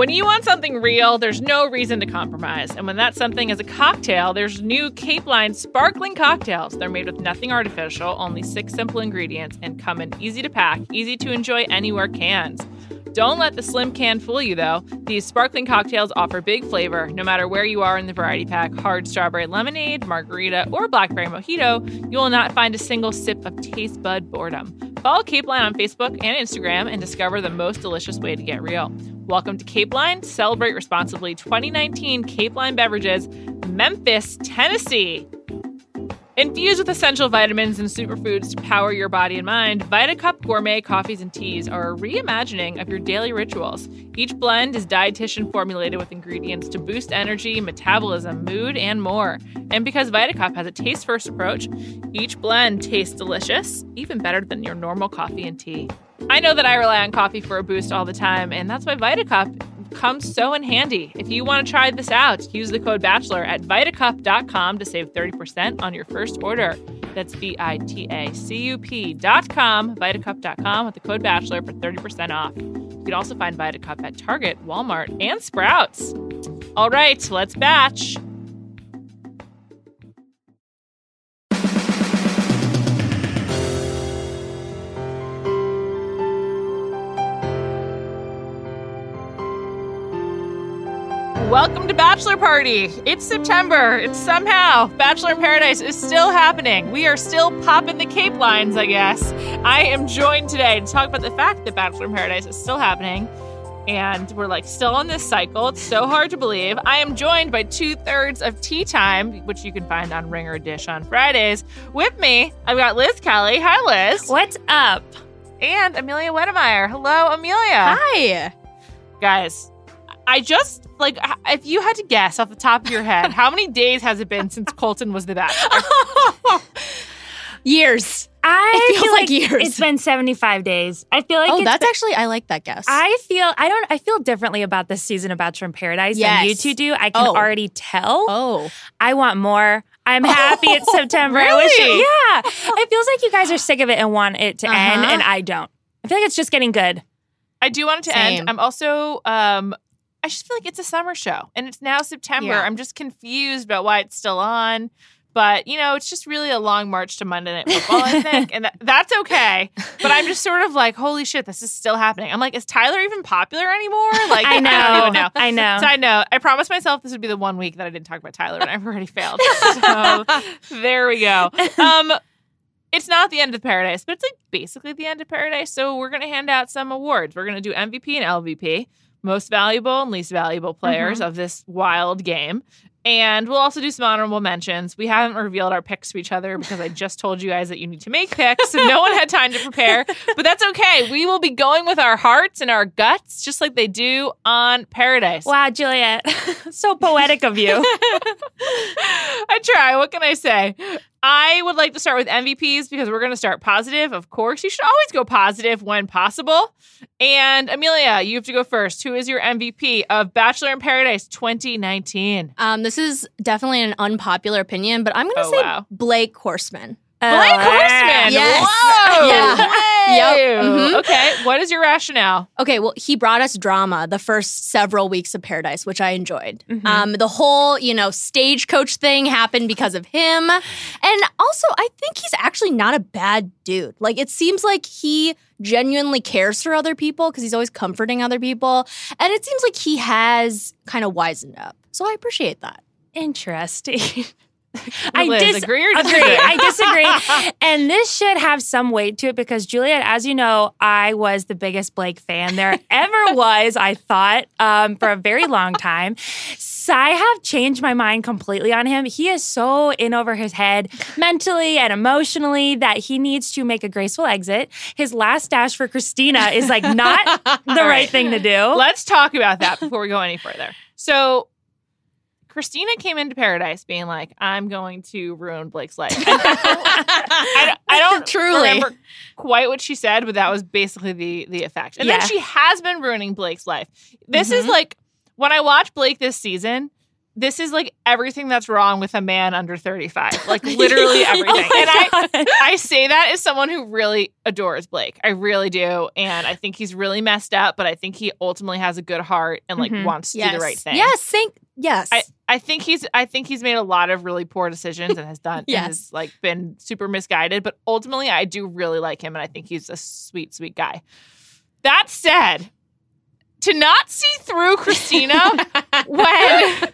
When you want something real, there's no reason to compromise. And when that something is a cocktail, there's new Cape Line sparkling cocktails. They're made with nothing artificial, only six simple ingredients, and come in easy to pack, easy to enjoy anywhere cans. Don't let the slim can fool you, though. These sparkling cocktails offer big flavor no matter where you are in the variety pack hard strawberry lemonade, margarita, or blackberry mojito. You will not find a single sip of taste bud boredom. Follow Cape Line on Facebook and Instagram and discover the most delicious way to get real. Welcome to Cape Line. Celebrate responsibly 2019 Cape Line Beverages, Memphis, Tennessee. Infused with essential vitamins and superfoods to power your body and mind, VitaCup gourmet coffees and teas are a reimagining of your daily rituals. Each blend is dietitian formulated with ingredients to boost energy, metabolism, mood, and more. And because VitaCup has a taste first approach, each blend tastes delicious, even better than your normal coffee and tea. I know that I rely on coffee for a boost all the time, and that's why VitaCup comes so in handy. If you want to try this out, use the code BACHELOR at vitacup.com to save 30% on your first order. That's V I T A C U P.com, vitacup.com with the code BACHELOR for 30% off. You can also find VitaCup at Target, Walmart, and Sprouts. All right, let's batch. Welcome to Bachelor Party. It's September. It's somehow Bachelor in Paradise is still happening. We are still popping the Cape lines, I guess. I am joined today to talk about the fact that Bachelor in Paradise is still happening. And we're like still on this cycle. It's so hard to believe. I am joined by two thirds of Tea Time, which you can find on Ringer Dish on Fridays. With me, I've got Liz Kelly. Hi, Liz. What's up? And Amelia Wedemeyer. Hello, Amelia. Hi. Guys, I just like if you had to guess off the top of your head, how many days has it been since Colton was the bachelor? years. I It feels feel like like years. It's been 75 days. I feel like oh, it's that's been- actually I like that guess. I feel I don't I feel differently about this season of Bachelor in Paradise than you two do. I can Oh. already tell. oh, I want more. I'm happy it's September. I wish Really? yeah. It feels like you guys are sick of it and want it to end, Uh-huh. and I don't. I feel like it's just getting good. I do want it to Same. end. I'm also um I just feel like it's a summer show and it's now September. Yeah. I'm just confused about why it's still on. But you know, it's just really a long march to Monday Night Football, I think, and that, that's okay. But I'm just sort of like, holy shit, this is still happening. I'm like, is Tyler even popular anymore? Like, I know. I know. I know. Side note, I promised myself this would be the one week that I didn't talk about Tyler, and I've already failed. So there we go. Um, it's not the end of paradise, but it's like basically the end of paradise. So we're gonna hand out some awards. We're gonna do MVP and LVP, most valuable and least valuable players mm-hmm. of this wild game. And we'll also do some honorable mentions. We haven't revealed our picks to each other because I just told you guys that you need to make picks, and no one had time to prepare. But that's okay. We will be going with our hearts and our guts, just like they do on Paradise. Wow, Juliet. so poetic of you. I try. What can I say? I would like to start with MVPs because we're going to start positive. Of course, you should always go positive when possible. And Amelia, you have to go first. Who is your MVP of Bachelor in Paradise 2019? um, this is definitely an unpopular opinion, but I'm going to Oh, say wow. Blake Horstmann. Blake Oh, Horstmann. Yes. Whoa. Yeah. Yep. Whoa. Mhm. Okay. What is your rationale? Okay, well, he brought us drama the first several weeks of Paradise, which I enjoyed. Mhm. Um, the whole, you know, stagecoach thing happened because of him. And also, I think he's actually not a bad dude. Like, it seems like he genuinely cares for other people because he's always comforting other people. And it seems like he has kind of wisened up. So I appreciate that. Interesting. Liz, dis- agree or agree. disagree? I disagree. and this should have some weight to it because Juliet, as you know, I was the biggest Blake fan there ever was. I thought um, for a very long time. So I have changed my mind completely on him. He is so in over his head mentally and emotionally that he needs to make a graceful exit. His last dash for Christina is like not the right. right. thing to do. Let's talk about that before we go any further. So, Christina came into Paradise being like, I'm going to ruin Blake's life. I, don't- I don't Truly. remember quite what she said, but that was basically the, the effect. And Yeah. then she has been ruining Blake's life. This is Mhm. like, when I watch Blake this season, this is like everything that's wrong with a man under 35. Like literally everything. Oh and I God. I say that as someone who really adores Blake. I really do. And I think he's really messed up, but I think he ultimately has a good heart and like Mhm. wants to do the right thing. Yes, thank yes. I, I think he's I think he's made a lot of really poor decisions and has done Yes. has like been super misguided. But ultimately I do really like him and I think he's a sweet, sweet guy. That said, to not see through Christina when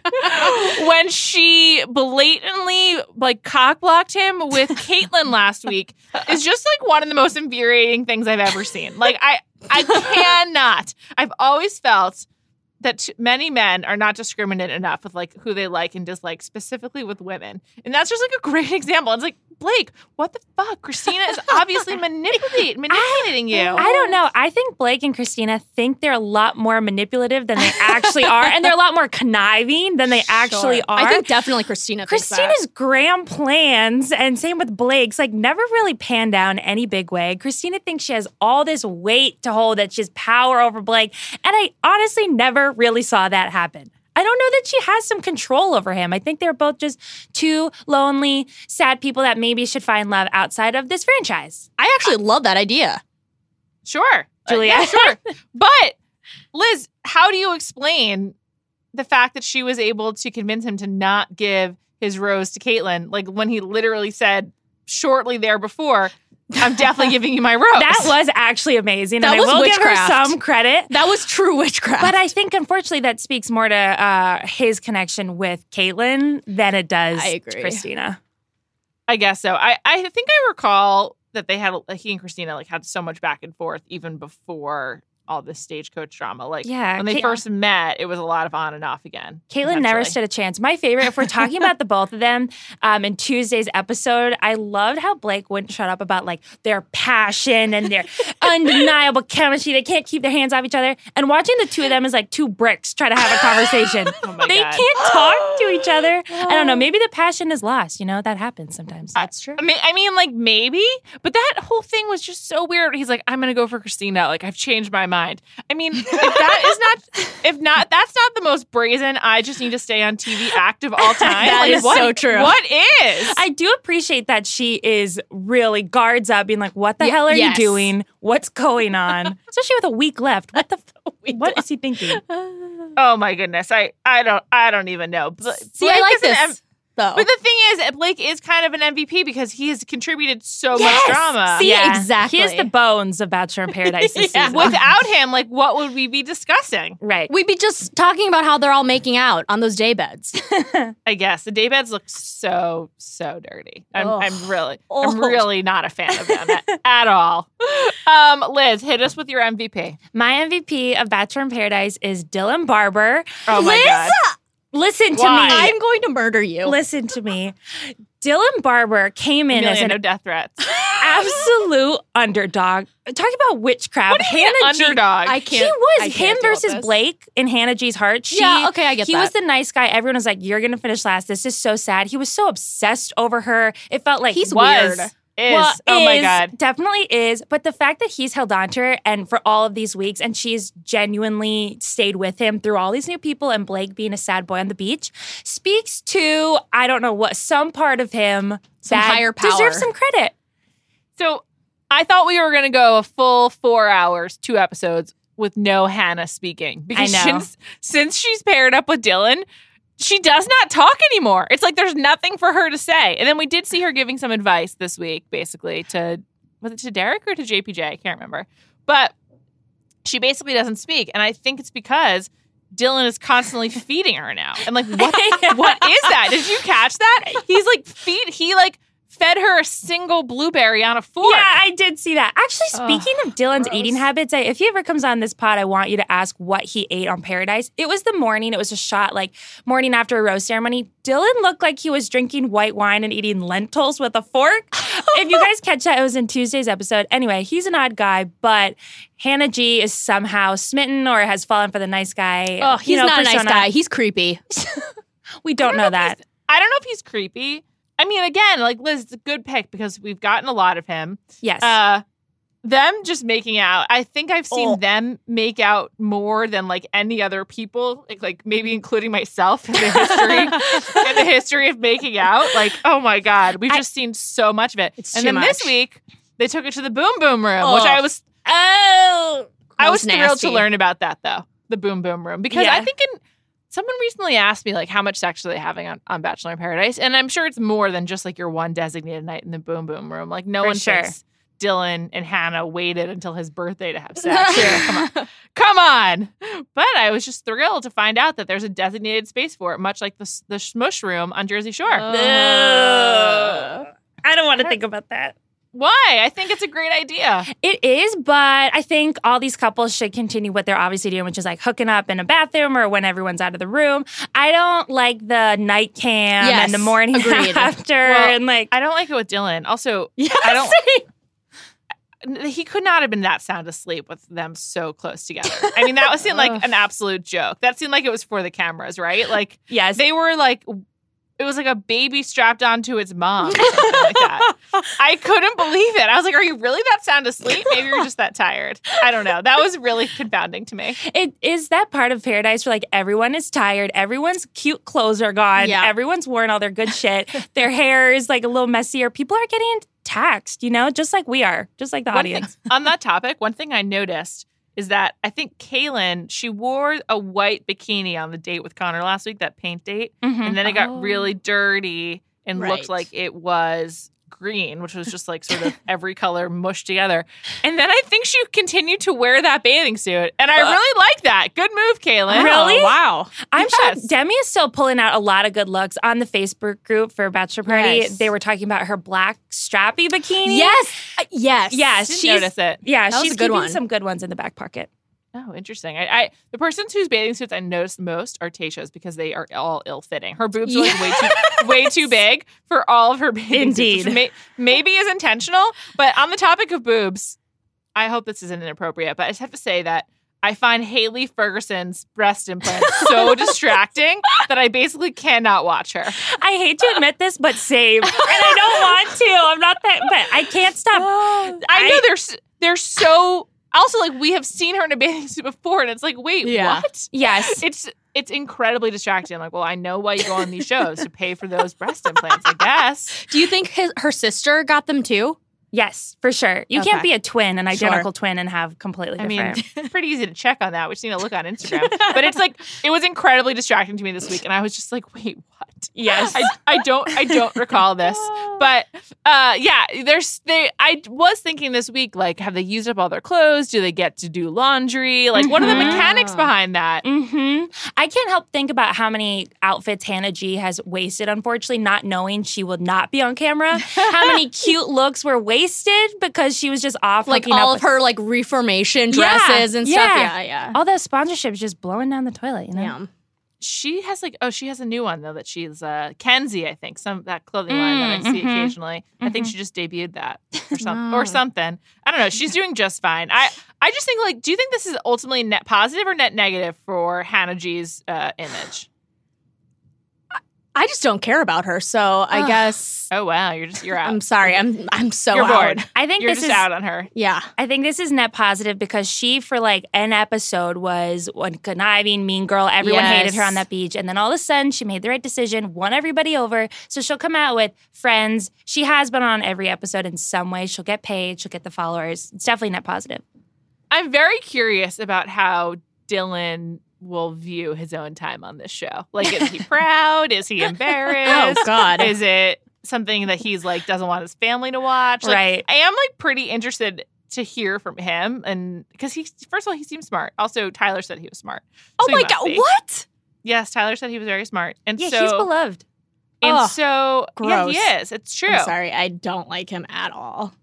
when she blatantly like cock blocked him with Caitlyn last week is just like one of the most infuriating things I've ever seen. Like I I cannot. I've always felt that many men are not discriminate enough with like who they like and dislike, specifically with women, and that's just like a great example. It's like Blake, what the fuck? Christina is obviously manipulate, manipulating you. I don't know. I think Blake and Christina think they're a lot more manipulative than they actually are, and they're a lot more conniving than they actually Sure. are. I think definitely Christina. Christina's grand plans, and same with Blake's, like never really panned down any big way. Christina thinks she has all this weight to hold, that she has power over Blake. And I honestly never really saw that happen. I don't know that she has some control over him. I think they're both just two lonely, sad people that maybe should find love outside of this franchise. I actually love that idea. Sure. Uh, Julia? yeah, sure. But Liz, how do you explain the fact that she was able to convince him to not give his rose to Caitlyn? Like when he literally said shortly there before, I'm definitely giving you my rose. That was actually amazing. That and was I will give her witchcraft. some credit. That was true witchcraft. But I think, unfortunately, that speaks more to uh, his connection with Caitlyn than it does I to agree. Christina. I guess so. I, I think I recall that they had he and Christina like had so much back and forth even before all this stagecoach drama. Like Yeah, when they first met, it was a lot of on and off again. Caitlyn never stood a chance. My favorite, if we're talking about the both of them um, in Tuesday's episode, I loved how Blake wouldn't shut up about like their passion and their undeniable chemistry. They can't keep their hands off each other. And watching the two of them is like two bricks try to have a conversation. Oh they God. can't talk to each other. I don't know. Maybe the passion is lost. You know, that happens sometimes. That's true. I mean, I mean, like maybe, but that whole thing was just so weird. He's like, "I'm gonna go for Christina." Like, I've changed my mind. I mean, if that is not, if not, that's not the most brazen. I just need to stay on TV act of all time. That Like, is what- so true. What is? I do appreciate that she is really guards up, being like, "What the Ye- hell are yes. you doing? What's going on?" Especially with a week left. What the? F- what is he thinking? oh my goodness, I, I don't, I don't even know. Bla- See, Blake I like an this though. but the thing is, Blake is kind of an MVP because he has contributed so Yes! much drama. See, exactly. He is the bones of Bachelor in Paradise this Yeah. season. Without him, like, what would we be discussing? right. We'd be just talking about how they're all making out on those day beds. I guess the day beds look so so dirty. I'm, Ugh. I'm really Ugh. I'm really not a fan of them at, at all. Um, Liz, hit us with your MVP. My MVP of Bachelor in Paradise is Dylan Barber. Oh my Liz! god! Listen to Why? me. I'm going to murder you. Listen to me. Dylan Barber came in as Amelia, an no death threats. absolute underdog. Talk about witchcraft. What do mean Hannah G- underdog? I can't. He was I him can't deal versus. Blake in Hannah G's heart. She, Yeah, okay, I get he that. was the nice guy. Everyone was like, "You're gonna finish last." This is so sad. He was so obsessed over her. It felt like He's was weird. Is Well, oh my god. definitely is. But the fact that he's held on to her and for all of these weeks, and she's genuinely stayed with him through all these new people, and Blake being a sad boy on the beach, speaks to I don't know what some part of him Some that higher power. deserves some credit. So I thought we were gonna go a full four hours, two episodes with no Hannah speaking because I know. since since she's paired up with Dylan. She does not talk anymore. It's like there's nothing for her to say. And then we did see her giving some advice this week, basically to was it to Derek or to JPJ? I can't remember. But she basically doesn't speak, and I think it's because Dylan is constantly feeding her now. And like, what what is that? Did you catch that? He's like feed. He like fed her a single blueberry on a fork. Yeah, I did see that. Actually, Ugh, speaking of Dylan's gross. eating habits, I, if he ever comes on this pod, I want you to ask what he ate on Paradise. It was the morning. It was a shot like morning after a rose ceremony. Dylan looked like he was drinking white wine and eating lentils with a fork. if you guys catch that, it was in Tuesday's episode. Anyway, he's an odd guy, but Hannah G is somehow smitten or has fallen for the nice guy. Oh, he's you know, not a nice guy. He's creepy. We don't know that. I don't know if he's creepy. I mean, again, like Liz, it's a good pick because we've gotten a lot of him. Yes. Uh, them just making out. I think I've seen Oh. them make out more than like any other people, like, like maybe including myself in the history in the history of making out. Like, oh my god, we've I- just seen so much of it. And then this week they took it to the boom boom room, which Oh. I was Oh, I was was thrilled to learn about that though, the boom boom room, because I think in someone recently asked me like how much sex are they having on, on Bachelor in Paradise, and I'm sure it's more than just like your one designated night in the boom boom room. Like no For one sure. thinks Dylan and Hannah waited until his birthday to have sex. Come on. Come on. But I was just thrilled to find out that there's a designated space for it, much like the, the smush room on Jersey Shore. Oh. I don't want to think about that. Why? I think it's a great idea. It is, but I think all these couples should continue what they're obviously doing, which is like hooking up in a bathroom or when everyone's out of the room. I don't like the night cam Yes, and the morning agreed. after Well, and like I don't like it with Dylan. Also, Yes. I don't. he could not have been that sound asleep with them so close together. I mean, that was seemed like an absolute joke. That seemed like it was for the cameras, right? Like yes. they were like, it was like a baby strapped onto its mom, or like that. I couldn't believe it. I was like, "Are you really that sound asleep? Maybe you're just that tired." I don't know. That was really confounding to me. It is that part of paradise where like everyone is tired, everyone's cute clothes are gone, Yeah. everyone's worn all their good shit, their hair is like a little messier. People are getting taxed, you know, just like we are, just like the One thing- audience. on that topic, one thing I noticed is that I think Caelynn she wore a white bikini on the date with Connor last week, that paint date. Mhm. and then it got Oh. really dirty and Right. looked like it was green, which was just like sort of every color mushed together. And then I think she continued to wear that bathing suit, and I really like that. Good move, Caelynn. Really? Oh, wow. I'm Yes. sure Demi is still pulling out a lot of good looks on the Facebook group for Bachelor Party. Yes. They were talking about her black strappy bikini. Yes. Uh, Yes. Yes. Didn't she's- notice it. Yeah, That was she's a good keeping one. some good ones in the back pocket. Oh, interesting. I, I the persons whose bathing suits I noticed most are Tayshia's because they are all ill fitting. Her boobs are like way too way too big for all of her bathing suits, Indeed. may, maybe is intentional. But on the topic of boobs, I hope this isn't inappropriate, but I just have to say that I find Haley Ferguson's breast implant so distracting that I basically cannot watch her. I hate to admit this, but same. and I don't want to. I'm not that, but I can't stop. I know they're they're so also like we have seen her in a bathing suit before, and it's like, wait, Yeah. what? Yes. It's it's incredibly distracting. Like, well, I know why you go on these shows to pay for those breast implants, I guess. Do you think his, her sister got them too? Yes, for sure. You Okay. can't be a twin, an Sure. identical twin, and have completely different. I mean, it's pretty easy to check on that. We've seen a look on Instagram, but it's like it was incredibly distracting to me this week, and I was just like, wait, what? yes. I, I don't I don't recall this. But uh yeah, there's they I was thinking this week like have they used up all their clothes? Do they get to do laundry? Like what are the Mhm. mechanics behind that? hmm I can't help think about how many outfits Hannah G has wasted, unfortunately, not knowing she would not be on camera. how many cute looks were wasted because she was just off Like all up of her like reformation Yeah, dresses and stuff. yeah. Yeah, yeah. all those sponsorships just blowing down the toilet, you know? Yeah. She has like oh she has a new one though that she's uh Kenzie I think some that clothing line that I Mm, see mhm. occasionally. I think Mhm. she just debuted that or something or Oh. something. I don't know. She's doing just fine. I I just think like do you think this is ultimately net positive or net negative for Hannah G's uh, image? I just don't care about her, so I Ugh. guess Oh wow, you're just you're out. I'm sorry. I'm I'm so you're out. bored. I think You're this just is out on her. Yeah. I think this is net positive because she, for like an episode, was one conniving, mean girl. Everyone hated her on that beach. And then all of a sudden, she made the right decision, won everybody over. So she'll come out with friends. She has been on every episode in some way. She'll get paid, she'll get the followers. It's definitely net positive. I'm very curious about how Dylan will view his own time on this show. Like, is he proud? Is he embarrassed? Oh? God. Is it something that he's like doesn't want his family to watch? Like, right. I am like pretty interested to hear from him, and because he first of all he seems smart. Also, Tyler said he was smart. Oh So he my god. be. What? Yes, Tyler said he was very smart, and Yeah, so he's beloved. and so yeah, he is. It's true. I'm sorry. I don't like him at all.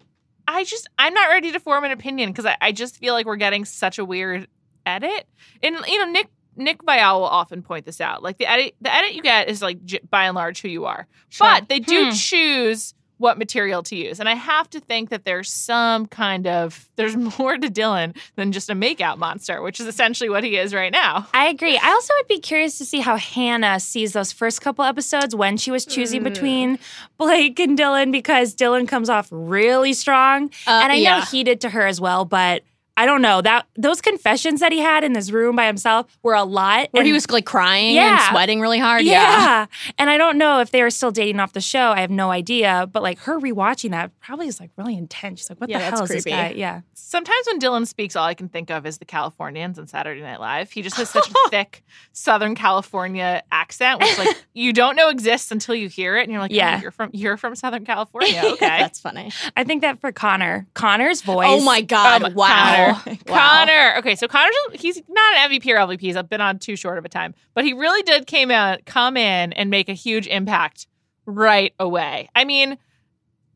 I just I'm not ready to form an opinion because I, I just feel like we're getting such a weird edit. And you know, Nick Nick Viall will often point this out. Like the edit the edit you get is like by and large who you are. Sure. But they do Hmm. choose what material to use. And I have to think that there's some kind of there's more to Dylan than just a makeout monster, which is essentially what he is right now. I agree. I also would be curious to see how Hannah sees those first couple episodes when she was choosing Mm. between Blake and Dylan because Dylan comes off really strong. Uh, and I know he did to her as well, but I don't know. That those confessions that he had in this room by himself were a lot. Where and- he was like crying and sweating really hard. yeah. And I don't know if they were still dating off the show. I have no idea. But like her rewatching that probably is like really intense. She's like, what Yeah, the that's hell is this creepy. guy? Yeah. Sometimes when Dylan speaks, all I can think of is the Californians on Saturday Night Live. He just has such a thick Southern California accent, which like you don't know exists until you hear it, and you're like, Yeah. yeah, you're from you're from Southern California, okay? That's funny. I think that for Connor, Connor's voice. Oh my god! Um, wow. Connor. Wow. Connor. Okay, so Connor, he's not an MVP or LVP. He's been on too short of a time, but he really did came out, come in, and make a huge impact right away. I mean,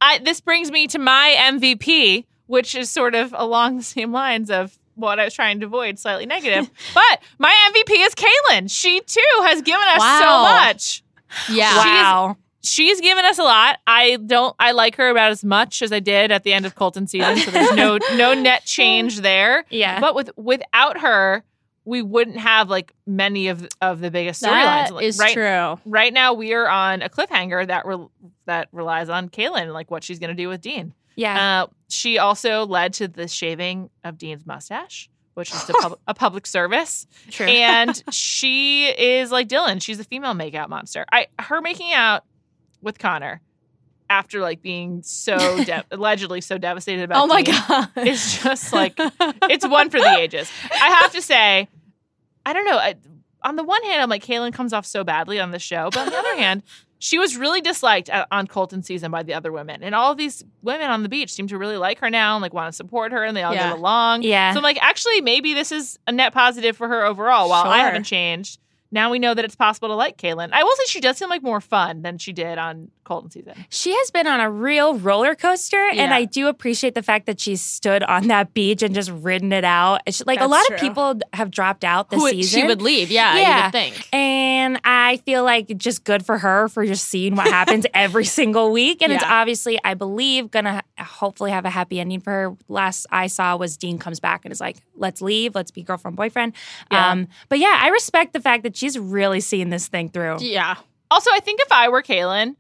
I this brings me to my MVP, which is sort of along the same lines of what I was trying to avoid, slightly negative. but my MVP is Caelynn. She too has given us Wow. so much. Yeah. Wow. She's given us a lot. I don't. I like her about as much as I did at the end of Colton season. So there's no no net change there. Yeah. But with without her, we wouldn't have like many of of the biggest storylines. Like, is right, true. Right now, we are on a cliffhanger that re- that relies on Caelynn, like what she's going to do with Dean. yeah. Uh, she also led to the shaving of Dean's mustache, which is a, pub- a public service. True. And she is like Dylan. She's a female makeout monster. I her making out with Connor after like being so de- allegedly so devastated about Oh my god. It's just like it's one for the ages. I have to say, I don't know. I, on the one hand, I'm like, Caelynn comes off so badly on the show, but on the other hand, she was really disliked at, on Colton season by the other women, and all of these women on the beach seem to really like her now and like want to support her, and they all Yeah. get along. Yeah. So I'm like, actually, maybe this is a net positive for her overall. While I haven't changed, now we know that it's possible to like Caelynn. I will say she does seem like more fun than she did on Colton season. She has been on a real roller coaster, and I do appreciate the fact that she stood on that beach and just ridden it out. It's like a lot true. of people have dropped out this Who season. she would leave. Yeah, you Yeah. would think. and I feel like just good for her for just seeing what happens every single week. And it's obviously, I believe, gonna hopefully have a happy ending for her. Last I saw was Dean comes back and is like, let's leave, let's be girlfriend, boyfriend. Yeah. Um, but yeah, I respect the fact that she's really seeing this thing through. Yeah. Also, I think if I were Caelynn,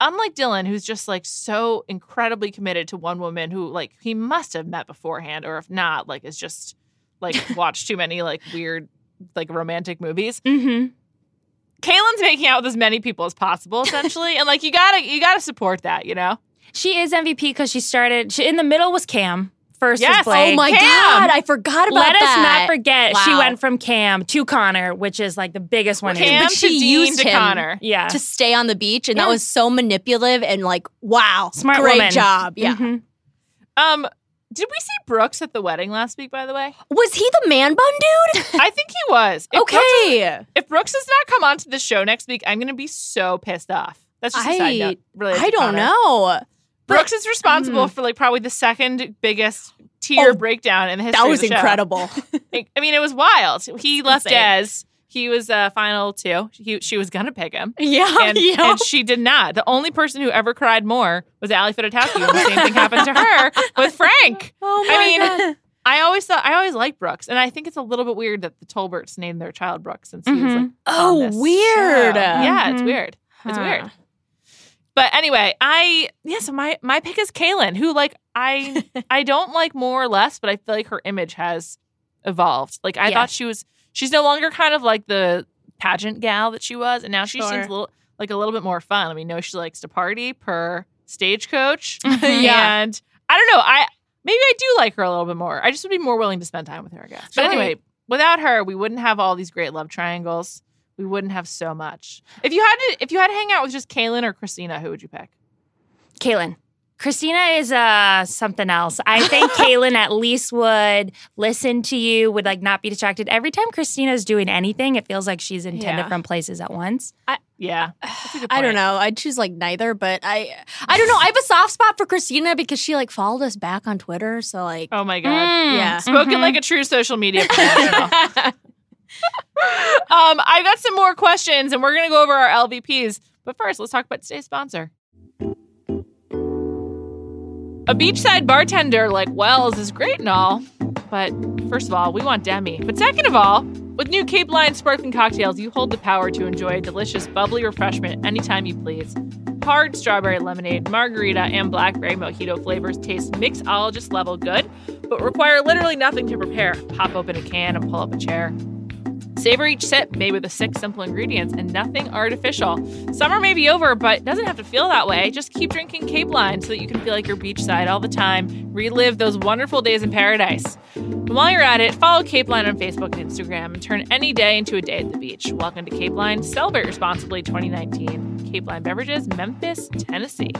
unlike Dylan, who's just like so incredibly committed to one woman who like he must have met beforehand, or if not, like is just like watched too many like weird like romantic movies. Mm-hmm. Caelynn's making out with as many people as possible, essentially, and like you gotta you gotta support that, you know. She is MVP because she started, she, in the middle was Cam. First Yes. was Blake. Oh my Cam. god, I forgot about that. Let us not forget, she went from Cam to Connor, which is like the biggest one. Cam But to she Dean used to him Connor. yeah. to stay on the beach, and Yeah. that was so manipulative and like, wow, Smart great woman. job. Yeah. Mhm. Um, did we see Brooks at the wedding last week? By the way, Was he the man bun dude? I think he was. If Brooks okay. If Brooks does not come onto the show next week, I'm going to be so pissed off. That's just a side I- note. Really, I don't know. But- Brooks is responsible mm. for like probably the second biggest tier Oh, breakdown in the history. That of was the show. incredible. I I mean, it was wild. He left insane. Des. He was uh, final two. He, she was gonna pick him, yeah. and, yeah. and she did not. The only person who ever cried more was Ali Fedotowsky. And the same thing happened to her with Frank. oh my I mean, I always thought I always liked Brooks, and I think it's a little bit weird that the Tolberts named their child Brooks since he was like, Mhm. oh, weird. show. Yeah, it's Mhm. weird. It's Huh. weird. But anyway, I yeah, so my my pick is Caelynn, who like I I don't like more or less, but I feel like her image has evolved. Like I Yeah. thought she was she's no longer kind of like the pageant gal that she was, and now she Sure. seems a little like a little bit more fun. I mean, know she likes to party per stagecoach. Yeah. And I don't know, I maybe I do like her a little bit more. I just would be more willing to spend time with her, I guess. But anyway, without her, we wouldn't have all these great love triangles. We wouldn't have so much. If you had to if you had to hang out with just Caelynn or Christina, who would you pick? Caelynn. Christina is uh something else. I think Caelynn at least would listen to you, would like not be distracted. Every time Christina's doing anything, it feels like she's in 10 Yeah. different places at once. Yeah. That's a good I don't know. I'd choose like neither, but I I don't know. I have a soft spot for Christina because she like followed us back on Twitter. So like Oh my god. Yeah. Spoken Mhm. like a true social media professional. um, I've got some more questions and we're gonna go over our LVPs. But first, let's talk about today's sponsor. A beachside bartender like Wells is great and all, but first of all, we want Demi. But second of all, with new Cape Line sparkling cocktails, you hold the power to enjoy a delicious bubbly refreshment anytime you please. Hard strawberry lemonade, margarita, and blackberry mojito flavors taste mixologist level good, but require literally nothing to prepare. Pop open a can and pull up a chair. Savor each sip made with the six simple ingredients and nothing artificial. Summer may be over, but it doesn't have to feel that way. Just keep drinking Cape Line so that you can feel like you're beachside all the time. Relive those wonderful days in paradise. And while you're at it, follow Cape Line on Facebook and Instagram and turn any day into a day at the beach. Welcome to Cape Line. Celebrate responsibly 2019. Cape Line Beverages, Memphis, Tennessee.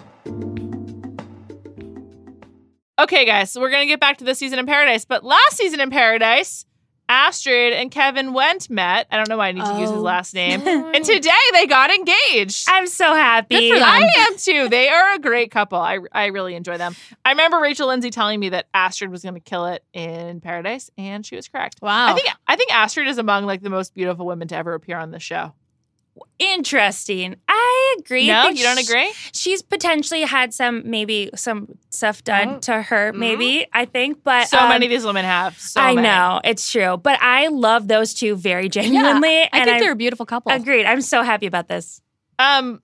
Okay, guys, so we're going to get back to this season in paradise. But last season in paradise, Astrid and Kevin Wendt met. I don't know why I need to use his Oh. last name. and today they got engaged. I'm so happy. Good for them. I am too. They are a great couple. I, I really enjoy them. I remember Rachel Lindsay telling me that Astrid was going to kill it in Paradise, and she was correct. Wow. I think I think Astrid is among like the most beautiful women to ever appear on the show. Interesting. I agree. No, think you don't sh- agree? She's potentially had some maybe some stuff done Oh. to her, maybe, I think. But So um, many of these women have. So I many. know, it's true. But I love those two very genuinely. I and think I'm- they're a beautiful couple. agreed. I'm so happy about this. Um,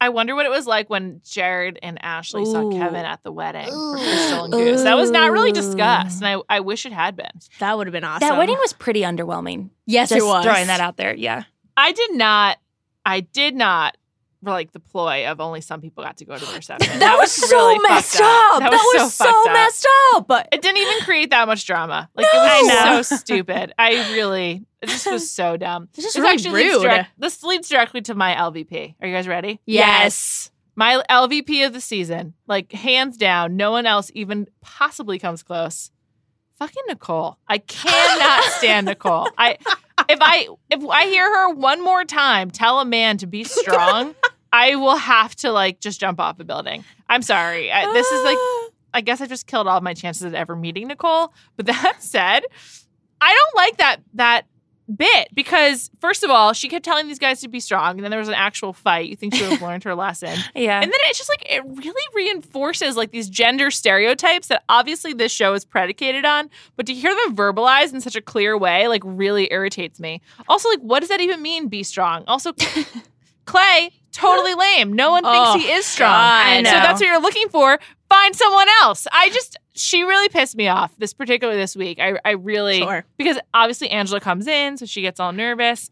I wonder what it was like when Jared and Ashley saw Kevin at the wedding Ooh. for Crystal and Goose. That was not really discussed, and I, I wish it had been. That would have been awesome. That wedding was pretty underwhelming. yes, Just it was. throwing that out there. Yeah. I did not. I did not like the ploy of only some people got to go to the reception. That, was, so really messed fucked up. That, That, was, was, so, so, up. messed up. But It didn't even create that much drama. Like No. it was so stupid. I really, it just was so dumb. It's just This really actually leads rude. direct- this leads directly to my LVP. Are you guys ready? yes. My LVP of the season, like hands down, no one else even possibly comes close. Fucking Nicole. I cannot stand Nicole. I if I if I hear her one more time tell a man to be strong, I will have to like just jump off a building. I'm sorry. I, this is like I guess I just killed all my chances of ever meeting Nicole. But that said, I don't like that that bit because first of all, she kept telling these guys to be strong, and then there was an actual fight. You think she would have learned her lesson. Yeah. And then it's just like it really reinforces like these gender stereotypes that obviously this show is predicated on, but to hear them verbalized in such a clear way like really irritates me. Also, like what does that even mean? Be strong. Also, Clay totally lame. No one thinks Oh, he is strong. God. So that's what you're looking for. Find someone else. I just she really pissed me off this particularly this week. I I really Sure. because obviously Angela comes in, so she gets all nervous.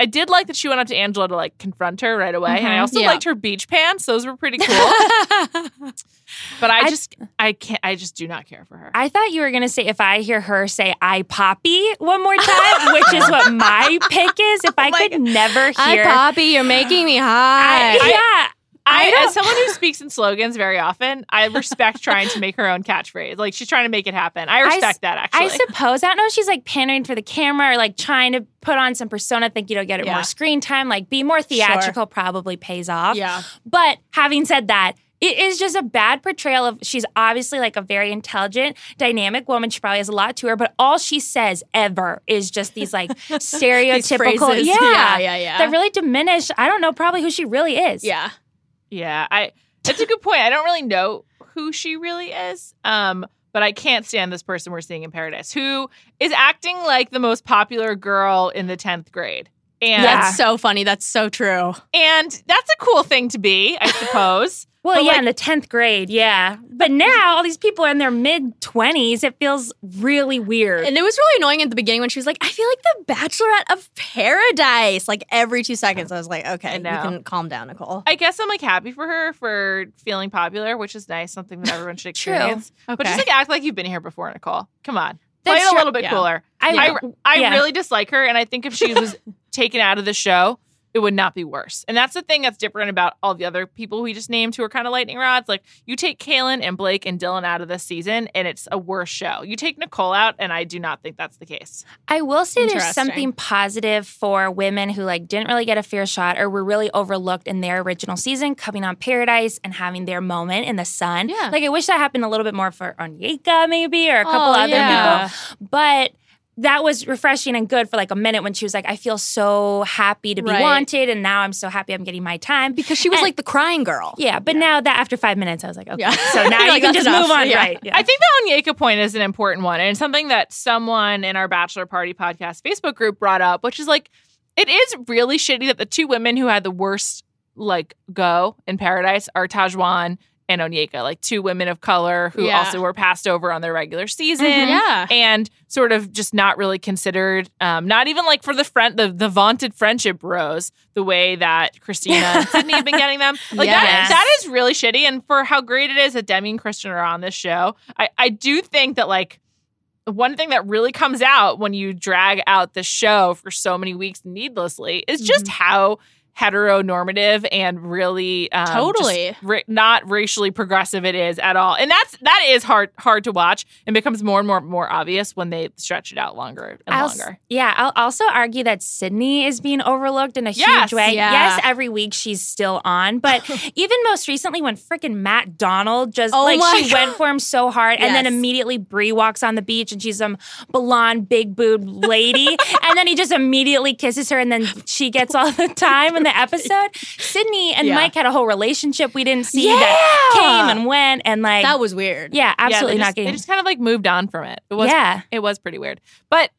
I did like that she went up to Angela to like confront her right away, and I Mhm. also Yeah. liked her beach pants; those were pretty cool. but I I- just, I can't, I just do not care for her. I thought you were gonna say if I hear her say "I Poppy" one more time, which is what my pick is. If I Oh my could never Hi, hear, Poppy. You're making me I, high. yeah, I I, as someone who speaks in slogans very often, I respect trying to make her own catchphrase. Like she's trying to make it happen. I respect that actually. I suppose I don't know. if She's like pandering for the camera or like trying to put on some persona. Think you know, get it Yeah. more screen time. Like be more theatrical. Probably pays off. yeah. But having said that, it is just a bad portrayal of she's obviously like a very intelligent, dynamic woman. She probably has a lot to her, but all she says ever is just these like stereotypical, phrases. yeah, yeah, yeah, yeah. that really diminish. I don't know, probably who she really is. yeah. Yeah, I. That's a good point. I don't really know who she really is. Um, but I can't stand this person we're seeing in Paradise, who is acting like the most popular girl in the tenth grade. And That's so funny. That's so true. and that's a cool thing to be, I suppose. Well, But, yeah, like- in the tenth grade, yeah. But now all these people are in their mid twenties. It feels really weird. And it was really annoying at the beginning when she was like, I feel like the Bachelorette of Paradise. Like every two seconds, I was like, okay, you can calm down, Nicole. I guess I'm like happy for her for feeling popular, which is nice, something that everyone should experience. But just like act like you've been here before, Nicole. Come on. Play it a little bit Yeah. cooler. I, I, I yeah. really dislike her, and I think if she was taken out of the show, it would not be worse. And that's the thing that's different about all the other people we just named who are kind of lightning rods. Like you take Caelynn and Blake and Dylan out of this season, and it's a worse show. You take Nicole out, and I do not think that's the case. I will say there's something positive for women who like didn't really get a fair shot or were really overlooked in their original season, coming on Paradise and having their moment in the sun. Yeah. Like I wish that happened a little bit more for Onyeka maybe or a couple Oh, other yeah. people. But that was refreshing and good for like a minute when she was like, I feel so happy to be Right. wanted, and now I'm so happy I'm getting my time. because she was And- like the crying girl. Yeah, but now that after five minutes, I was like, okay, Yeah. so now You're like, can just enough." move on, Yeah. right? Yeah. I think the Onyeka point is an important one, and something that someone in our Bachelor Party podcast Facebook group brought up, which is like, it is really shitty that the two women who had the worst like go in Paradise are Tahzjuan and Onyeka, like two women of color who Yeah. also were passed over on their regular season. Yeah. And sort of just not really considered, um, not even like for the friend, the, the vaunted friendship bros, the way that Christina and Sydney have been getting them. Like Yes. that, that is really shitty. And for how great it is that Demi and Christian are on this show, I, I do think that like one thing that really comes out when you drag out the show for so many weeks needlessly is just Mm-hmm. how heteronormative and really um, Totally. ra- not racially progressive it is at all and that's that is hard hard to watch and becomes more and more more obvious when they stretch it out longer and I'll longer yeah, I'll also argue that Sydney is being overlooked in a Yes, huge way. yeah. Yes, every week she's still on, but even most recently when freaking Matt Donald just Oh like she went for him so hard, and then immediately Brie walks on the beach and she's some blonde, big booed lady, and then he just immediately kisses her, and then she gets all the time in the episode. Sydney and Yeah. Mike had a whole relationship we didn't see Yeah. that came and went, and like That was weird. yeah, Yeah, absolutely they not just, getting. they just kind of like moved on from it it was yeah, it was pretty weird but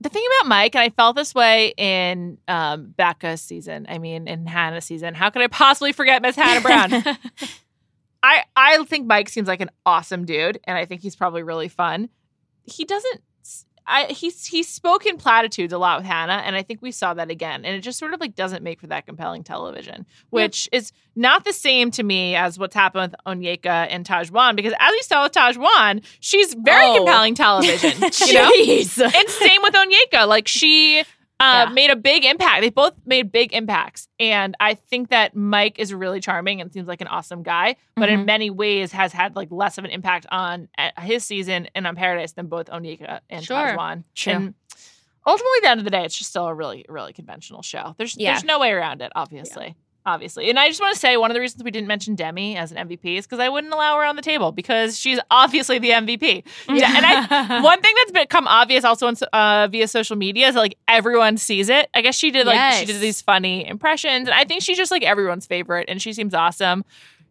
the thing about Mike, and I felt this way in um, Becca's season. I mean, in Hannah's season. How could I possibly forget Miss Hannah Brown? I I think Mike seems like an awesome dude, and I think he's probably really fun. He doesn't. I he's he's spoken platitudes a lot with Hannah, and I think we saw that again. And it just sort of like doesn't make for that compelling television, which is not the same to me as what's happened with Onyeka and Tahzjuan. Because as we saw with Tahzjuan, she's very Oh. compelling television. you know, and same with Onyeka. Like she uh, Yeah. made a big impact. They both made big impacts, and I think that Mike is really charming and seems like an awesome guy. But in Mhm. many ways, has had like less of an impact on uh, his season and on Paradise than both Onyeka and Sure. Tahzjuan. True. And ultimately, at the end of the day, it's just still a really, really conventional show. There's Yeah. there's no way around it. Obviously. Obviously. And I just want to say one of the reasons we didn't mention Demi as an MVP is because I wouldn't allow her on the table because she's obviously the MVP. Yeah, and I one thing that's become obvious also on, uh, via social media is that, like everyone sees it. I guess she did like she did these funny impressions, and I think she's just like everyone's favorite, and she seems awesome.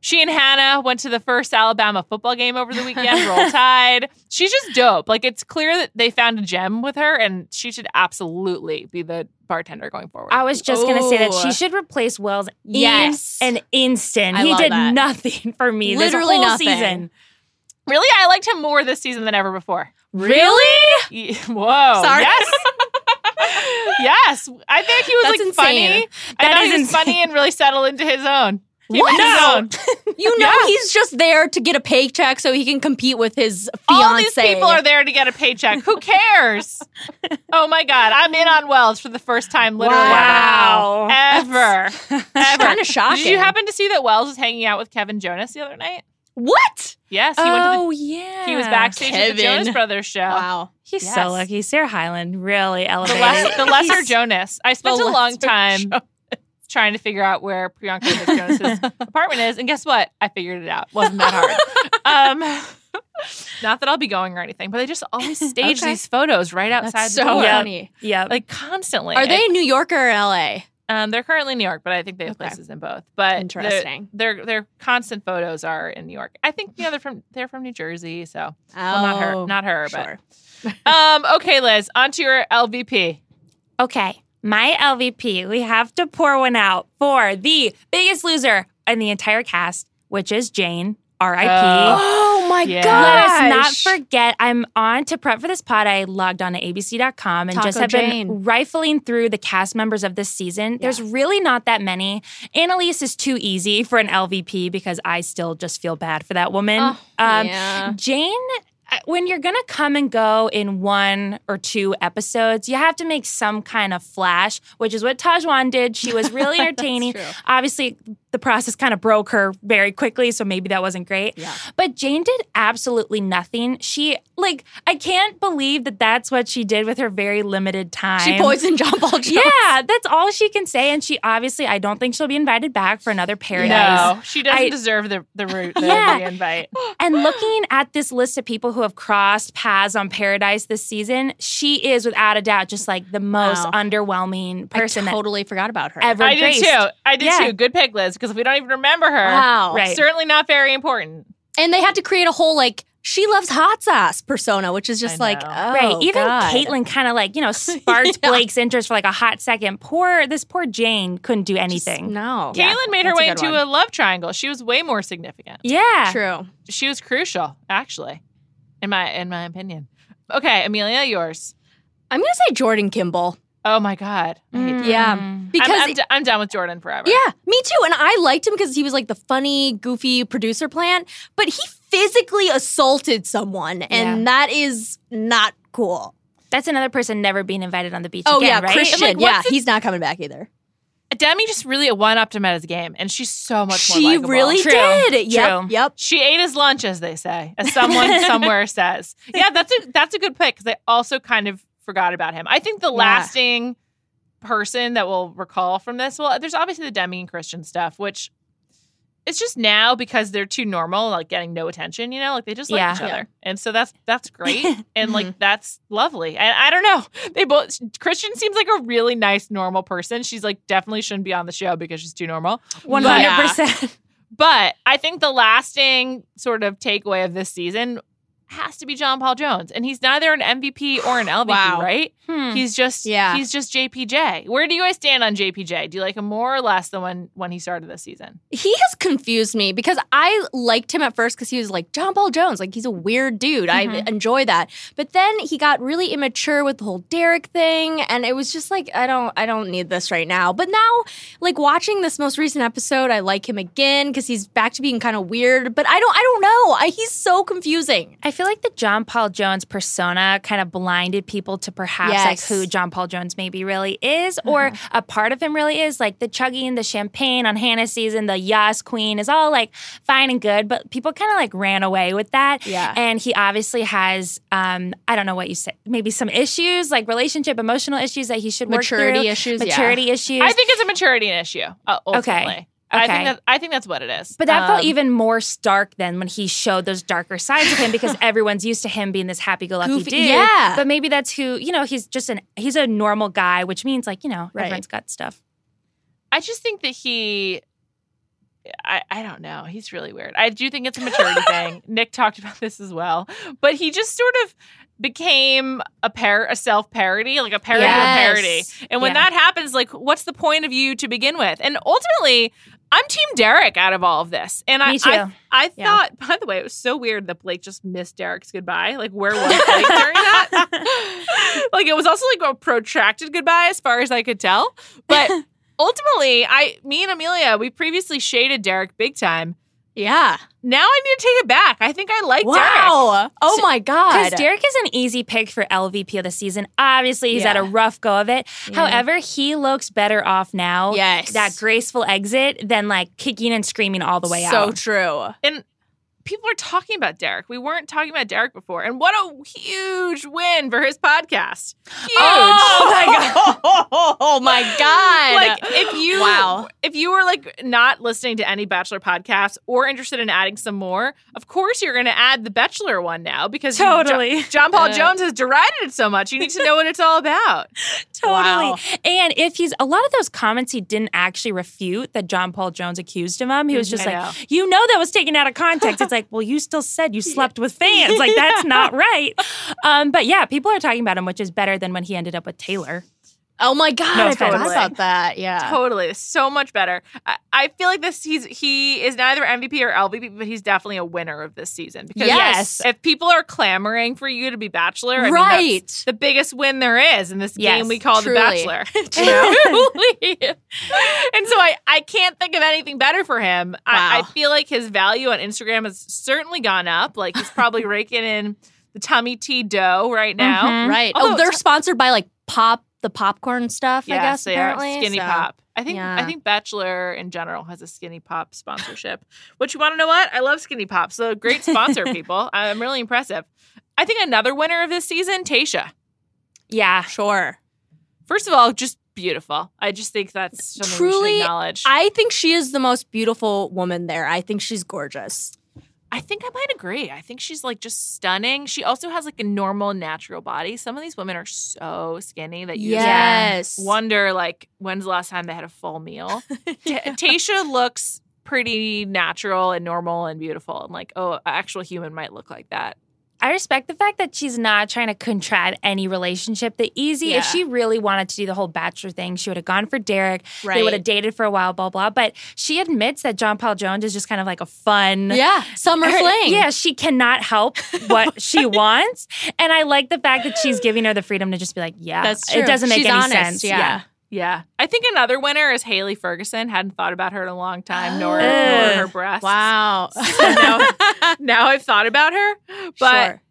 She and Hannah went to the first Alabama football game over the weekend. Roll Tide. She's just dope. Like it's clear that they found a gem with her, and she should absolutely be the bartender going forward. I was just gonna say that she oh. should replace Wells Yes. in an instant. I he did that. nothing for me Literally this whole nothing. season. really, I liked him more this season than ever before. Really? Whoa. Sorry. Yes. yes. I think he was That's like insane. funny. I thought is he was insane. funny and really settled into his own. What? No. You know Yeah. he's just there to get a paycheck so he can compete with his All these people are there to get a paycheck. Who cares? oh my God. I'm in on Wells for the first time literally Wow. ever. Ever. ever. kind of shocking. Did you happen to see that Wells was hanging out with Kevin Jonas the other night? What? Yes, he went to Oh yeah, the he was backstage at the Jonas Brothers show. Wow. He's Yes. so lucky. Sarah Hyland really The, less, the lesser Jonas. I spent The a long time trying to figure out where Priyanka Nick Jonas's apartment is, and guess what? I figured it out. Wasn't that hard. um, not that I'll be going or anything, but they just always stage Okay. these photos right outside That's the so door, Yeah. funny. Yep. like constantly. Are they in New York or LA? Um, they're currently in New York, but I think they have Okay. places in both. But Interesting. Their their constant photos are in New York. I think yeah, they're from they're from New Jersey, so well, not her, Oh, not her, sure. but um. Okay, Liz, on to your LVP. Okay, my LVP, we have to pour one out for the biggest loser in the entire cast, which is Jane, R.I.P. Oh my Yeah. god! Let us not forget, I'm on to prep for this pod. I logged on to abc.com and just have Jane. been rifling through the cast members of this season. There's really not that many. Annaliese is too easy for an LVP because I still just feel bad for that woman. Oh, um, yeah. Jane, when you're gonna come and go in one or two episodes, you have to make some kind of flash, which is what Tahzjuan did. She was really entertaining. Obviously, the process kind of broke her very quickly, so maybe that wasn't great. Yeah. But Jane did absolutely nothing. She like I can't believe that that's what she did with her very limited time. She poisoned John Paul Jones. Yeah, that's all she can say, and she obviously I don't think she'll be invited back for another Paradise. No, she doesn't I- deserve the the root the, Yeah. the invite. And looking at this list of people who have crossed paths on Paradise this season, she is without a doubt just like the most Wow. underwhelming person I totally forgot about her. ever I did too. I did Yeah. too. Good pick, Liz, because we don't even remember her. Wow. Right. Certainly not very important. And they had to create a whole like she loves hot sauce persona, which is just like oh, Right. Even God. Caitlyn kind of like, you know, sparked Yeah. Blake's interest for like a hot second. Poor, this poor Jane couldn't do Just- anything. no. Caitlyn made her that's a way good into one. a love triangle. She was way more significant. Yeah. True. She was crucial, actually, in my in my opinion. Okay, Amelia, yours. I'm gonna say Jordan Kimball. Oh my God, I hate Mm. Yeah. Because I'm, I'm, d- I'm done with Jordan forever. Yeah, me too. And I liked him because he was like the funny, goofy producer plant, but he physically assaulted someone, and that is not cool. That's another person never being invited on the beach Oh again, yeah, right? Christian. Like, yeah, he's not coming back either. Demi just really one upped him at his game, and she's so much more She likable. really True. did. Yep. True. Yep. She ate his lunch, as they say, as someone somewhere says. Yeah, that's a that's a good pick because I also kind of forgot about him. I think the Yeah. lasting person that we'll recall from this, well, there's obviously the Demi and Christian stuff, which it's just now because they're too normal, like getting no attention. You know, like they just like Yeah. each Yeah. other, and so that's that's great, and like mm-hmm. that's lovely. And I don't know, they both Christian seems like a really nice, normal person. She's like definitely shouldn't be on the show because she's too normal. Hundred percent. But I think the lasting sort of takeaway of this season has to be John Paul Jones. And he's neither an MVP or an LVP, Wow. right? Hmm. He's just Yeah. he's just JPJ. Where do you guys stand on JPJ? Do you like him more or less than when when he started this season? He has confused me because I liked him at first because he was like John Paul Jones, like he's a weird dude. I Mhm. enjoy that. But then he got really immature with the whole Derek thing, and it was just like I don't, I don't need this right now. But now, like watching this most recent episode, I like him again because he's back to being kind of weird. But I don't, I don't know. I, he's so confusing. I feel like the John Paul Jones persona kind of blinded people to perhaps like who John Paul Jones maybe really is, or a part of him really is. Like the chugging, the champagne on Hannah season, the Yas Queen is all like fine and good, but people kind of like ran away with that. Yeah. And he obviously has, um, I don't know what you said, maybe some issues, like relationship, emotional issues that he should work Maturity through. issues, yeah. Maturity issues. I think it's a maturity issue. Uh, ultimately. I think that I think that's what it is. But that felt Um, even more stark than when he showed those darker sides of him because everyone's used to him being this happy-go-lucky Goofy- dude. yeah. But maybe that's who, you know, he's just an he's a normal guy, which means like, you know, Right. everyone's got stuff. I just think that he I, I don't know. He's really weird. I do think it's a maturity thing. Nick talked about this as well. But he just sort of became a par a self parody, like a parody of a parody. And when Yeah. that happens, like what's the point of you to begin with? And ultimately, I'm team Derek out of all of this. And I. I, I Yeah. thought, by the way, it was so weird that Blake just missed Derek's goodbye. Like where was Blake during that? like it was also like a protracted goodbye as far as I could tell. But ultimately, I me and Amelia, we previously shaded Derek big time. Yeah. Now I need to take it back. I think I like Derek. Wow. Oh So- my God. Because Derek is an easy pick for LVP of the season. Obviously, he's Yeah. had a rough go of it. Yeah. However, he looks better off now. Yes. That graceful exit than like kicking and screaming all the way so out. So true. And people are talking about Derek. We weren't talking about Derek before. And what a huge win for his podcast. Huge. Oh my god! Oh my god! like if you Wow. if you were like not listening to any bachelor podcasts or interested in adding some more of course you're going to add the bachelor one now because Totally. Jo- john paul Uh. jones has derided it so much you need to know what it's all about Totally. Wow. And if he's a lot of those comments he didn't actually refute that John Paul Jones accused him of. He was just I like, know. you know that was taken out of context. It's like, well, you still said you slept with fans. Like that's not right. Um, but yeah, people are talking about him, which is better than when he ended up with Taylor. Oh my god! No I forgot offense. about that. Yeah. totally so much better I, I feel like this he's he is neither mvp or lvp but he's definitely a winner of this season because Yes. if people are clamoring for you to be bachelor I mean, that's Right. the biggest win there is in this Yes, game we call truly. the bachelor Truly. and so I, I can't think of anything better for him. I, I feel like his value on Instagram has certainly gone up. Like he's probably raking in the tummy tea dough right now. Mhm. Right. Although oh, they're it's- sponsored by like pop the popcorn stuff. I guess they are. apparently Skinny so- pop. I think Yeah. I think Bachelor in general has a Skinny Pop sponsorship. Which you want to know what? I love Skinny Pop. So great sponsor, people. I'm really impressive. I think another winner of this season, Tayshia. Yeah. Sure. First of all, just beautiful. I just think that's Truly. I think she is the most beautiful woman there. I think she's gorgeous. I think I might agree. I think she's like just stunning. She also has like a normal, natural body. Some of these women are so skinny that you just Yes. wonder like when's the last time they had a full meal. Ta Tayshia looks pretty natural and normal and beautiful, and like oh, an actual human might look like that. I respect the fact that she's not trying to contract any relationship. The easy, Yeah. if she really wanted to do the whole bachelor thing, she would have gone for Derek. Right. They would have dated for a while, blah, blah. But she admits that John Paul Jones is just kind of like a fun. Yeah. Summer her- fling. Yeah, she cannot help what she wants. And I like the fact that she's giving her the freedom to just be like, yeah, That's true. it doesn't make She's any honest, sense. yeah. Yeah, I think another winner is Haley Ferguson. Hadn't thought about her in a long time, nor, nor her breasts. Wow. now, now I've thought about her, but Sure.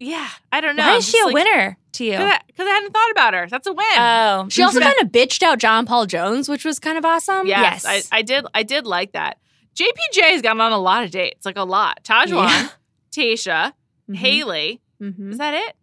yeah, I don't know. Why is she a like, winner to you? Because I, I hadn't thought about her. That's a win. Oh. She also kind of bitched out John Paul Jones, which was kind of awesome. yes, yes. I, I did. I did like that. JPJ has gotten on a lot of dates, like a lot. Tahzjuan, Yeah. Tayshia, Mhm. Haley. Mhm. Is that it?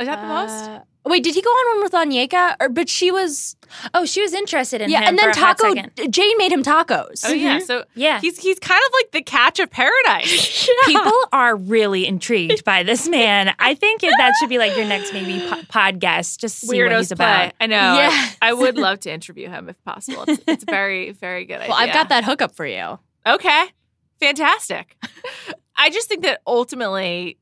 Is that the most? Uh, Wait, did he go on one with Onyeka? Or but she was Oh, she was interested in yeah, him and then for a Taco. Jane made him tacos. Oh yeah. So Yeah. he's he's kind of like the catch of paradise. People are really intrigued by this man. I think that should be like your next maybe po- pod guest. Just see what Weirdos he's play. about. I know. I- Yes. I, would love to interview him if possible. It's, it's very very good. Well, I've got that hookup for you. Okay. Fantastic. I just think that ultimately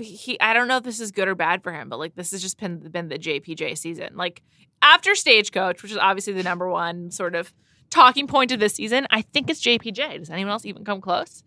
he I don't know if this is good or bad for him, but like this has just been been the JPJ season. Like after Stagecoach, which is obviously the number one sort of talking point of this season, I think it's JPJ. Does anyone else even come close?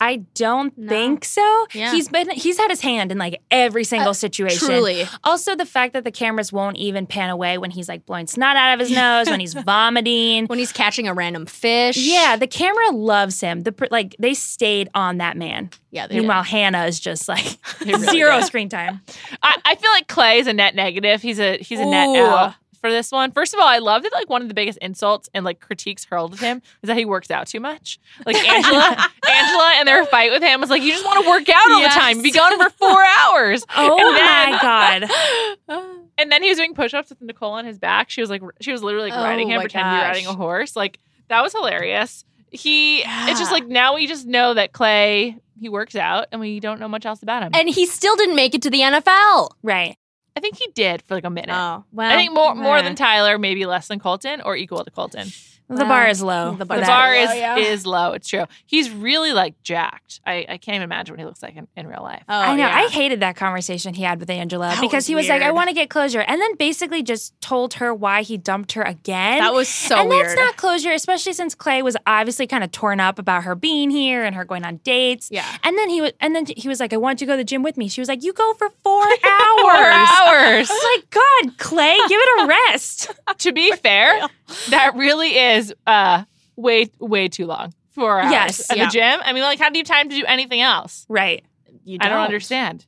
I don't No. think so. Yeah. He's been he's had his hand in like every uh, single situation. Truly. Also, the fact that the cameras won't even pan away when he's like blowing snot out of his nose, when he's vomiting. When he's catching a random fish. Yeah, the camera loves him. The like they stayed on that man. Yeah. They Meanwhile, Hannah is just like really zero did. screen time. I, I feel like Clay is a net negative. He's a he's a net out for this one. First of all, I love that like one of the biggest insults and like critiques hurled at him is that he works out too much. Like Angela, Angela, and their fight with him was like, you just want to work out all Yes. the time. You be gone for four hours. Oh And then- my god. And then he was doing push-ups with Nicole on his back. She was like, she was literally like Oh riding him, my pretending to be riding a horse. Like that was hilarious. He, it's just like now we just know that Clay he works out, and we don't know much else about him. And he still didn't make it to the NFL. Right. I think he did for like a minute. Oh, well. I think more more than Tyler, maybe less than Colton, or equal to Colton. The bar is low. the bar- The bar is low, yeah. is low. It's true. He's really like jacked. I, I can't even imagine what he looks like in, in real life. Oh, I know. yeah. I hated that conversation he had with Angela That because was he was like, "I want to get closure," and then basically just told her why he dumped her again. That was so and weird. that's not closure, especially since Clay was obviously kind of torn up about her being here and her going on dates. yeah. And then he was, and then he was like, "I want you to go to the gym with me." She was like, "You go for four hours." Four hours. I was like, "God, Clay, give it a rest." to be fair, that really is uh way way too long. Four hours Yes, at yeah. the gym. I mean, like, how do you have time to do anything else? right. You I don't understand.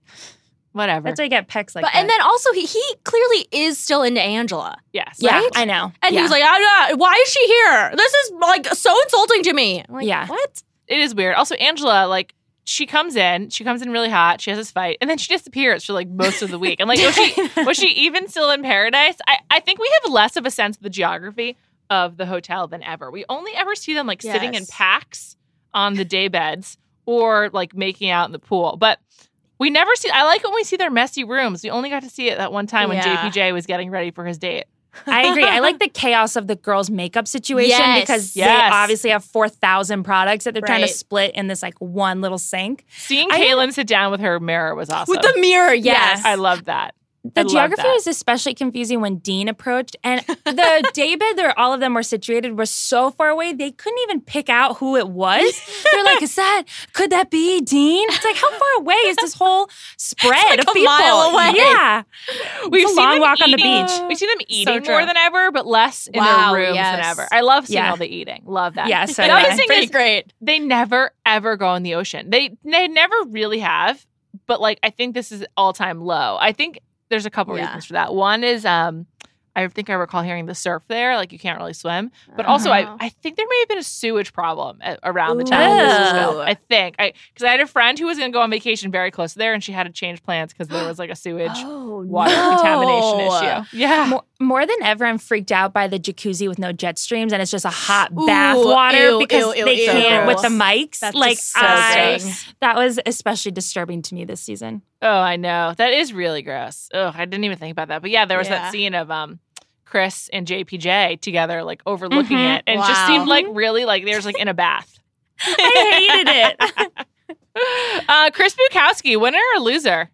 Whatever. That's why you get pecs like But that. and then also he he clearly is still into Angela. yes. yeah, right? I know. And yeah. he's like, I'm not, why is she here? This is like so insulting to me. I'm like, Yeah. What? it is weird. Also, Angela, like, she comes in, she comes in really hot, she has this fight, and then she disappears for like most of the week. And like, was she was she even still in paradise? I, I think we have less of a sense of the geography of the hotel than ever. We only ever see them like sitting in packs on the day beds or like making out in the pool. But we never see I like when we see their messy rooms. We only got to see it that one time when Yeah. JPJ was getting ready for his date. I agree. I like the chaos of the girls' makeup situation Yes. because Yes. they obviously have 4,000 products that they're trying to split in this like one little sink. Seeing I Caelynn sit down with her mirror was awesome. With the mirror, yes. Yes. I love that. The I geography was especially confusing when Dean approached, and the daybed where all of them were situated was so far away they couldn't even pick out who it was. They're like, "Is that? Could that be Dean?" It's like, how far away is this whole spread like of a people? mile away. Yeah, We've a long them walk on the beach. We see them eating true. more than ever, but less in Wow, their rooms than ever. I love seeing Yeah. all the eating. Love that. Yeah, so the other thing Pretty is great. they never ever go in the ocean. They they never really have, but like I think this is all time low. I think there's a couple Yeah. reasons for that. One is um I think I recall hearing the surf there, like you can't really swim. But also, Uh-huh. I, I think there may have been a sewage problem at, around the time this was filmed. Ooh. I think I because I had a friend who was going to go on vacation very close there, and she had to change plans because there was like a sewage Oh, water no. contamination issue. Yeah. More, more than ever, I'm freaked out by the jacuzzi with no jet streams, and it's just a hot Ooh, bath water ew, because ew, ew, they ew. can't with the mics. That's like so I, gross. that was especially disturbing to me this season. Oh, I know. That is really gross. Oh, I didn't even think about that. But yeah, there was Yeah. that scene of um Chris and JPJ together, like overlooking Mhm. it. And it just seemed like really like there's like in a bath. I hated it. uh Chris Bukowski, winner or loser?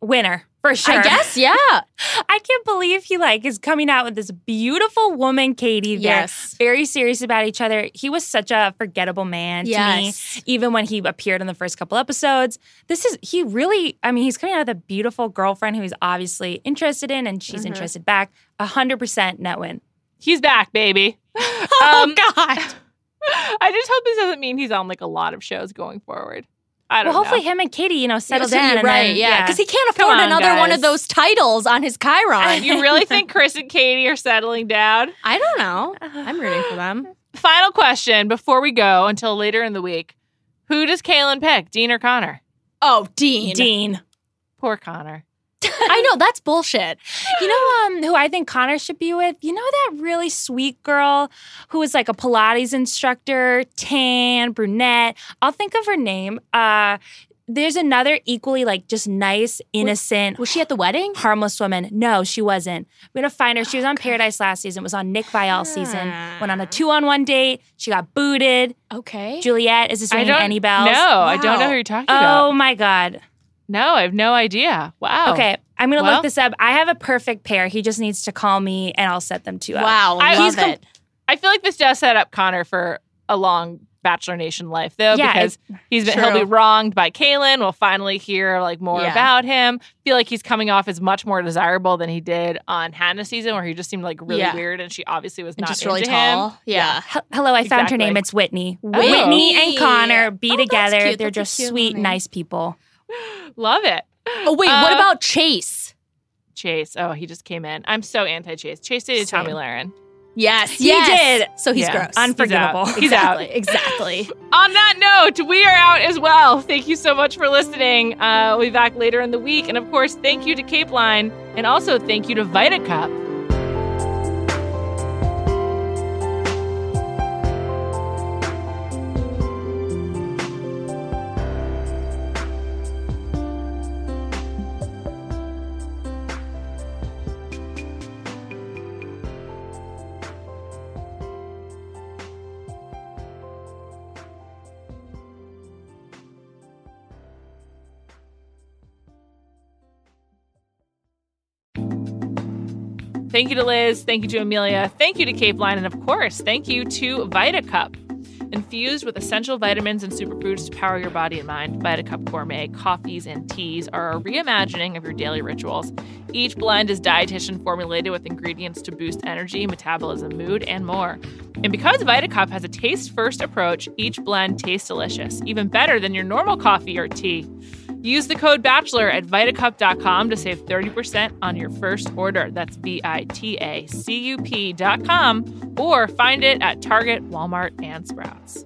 Winner for sure. I guess, yeah. I can't believe he like is coming out with this beautiful woman, Katie. They're Yes. very serious about each other. He was such a forgettable man to me. Yes. even when he appeared in the first couple episodes. This is he really. I mean, he's coming out with a beautiful girlfriend who he's obviously interested in, and she's Mhm. interested back. A hundred percent net win. He's back, baby. Oh, Um, God. I just hope this doesn't mean he's on like a lot of shows going forward. I don't Well, hopefully know. him and Katie, you know, settle down. and right, then- yeah. Because he can't afford on, another one of those titles on his chyron. you really think Chris and Katie are settling down? I don't know. I'm rooting for them. Final question before we go until later in the week. Who does Caelynn pick, Dean or Connor? Oh, Dean. Dean. Poor Connor. I know that's bullshit. You know um, who I think Connor should be with? You know that really sweet girl who is like a Pilates instructor, tan, brunette. I'll think of her name. Uh, there's another equally like just nice, innocent, Was she at the wedding? harmless woman. No, she wasn't. We're gonna find her. She was on Paradise last season. It was on Nick Viall's season. Went on a two-on-one date. She got booted. Okay. Juliet is this I ringing don't any bells? No, I don't know who you're talking Oh about. Oh my god. No, I have no idea. Wow. Okay, I'm gonna Well- look this up. I have a perfect pair. He just needs to call me, and I'll set them two up. Wow, I- love he's com- it. I feel like this does set up Connor for a long Bachelor Nation life, though, Yeah, because he's been he'll be wronged by Caelynn. We'll finally hear like more Yeah. about him. Feel like he's coming off as much more desirable than he did on Hannah's season, where he just seemed like really Yeah. weird, and she obviously was And not just really into tall. him. Yeah. H- Hello, I found her name. It's Whitney. Oh. Whitney and Connor be Oh, that's together. cute. They're That's just sweet, name. nice people. Love it. Oh wait, what Uh, about Chase? Chase? Oh, he just came in. I'm so anti Chase. Chase dated Same. Tomi Lahren. Yes, He yes. did. So he's Yeah. gross. Unforgivable. He's out. exactly. Exactly. On that note, we are out as well. Thank you so much for listening. Uh, we'll be back later in the week. And of course, thank you to Cape Line. And also thank you to VitaCup. Thank you to Liz. Thank you to Amelia. Thank you to Cape Line. And of course, thank you to VitaCup. Infused with essential vitamins and superfoods to power your body and mind, VitaCup Gourmet coffees and teas are a reimagining of your daily rituals. Each blend is dietitian formulated with ingredients to boost energy, metabolism, mood, and more. And because VitaCup has a taste first approach, each blend tastes delicious, even better than your normal coffee or tea. Use the code BACHELOR at vitacup.com to save 30% on your first order. That's V I T A C U P.com or find it at Target, Walmart, and Sprouts.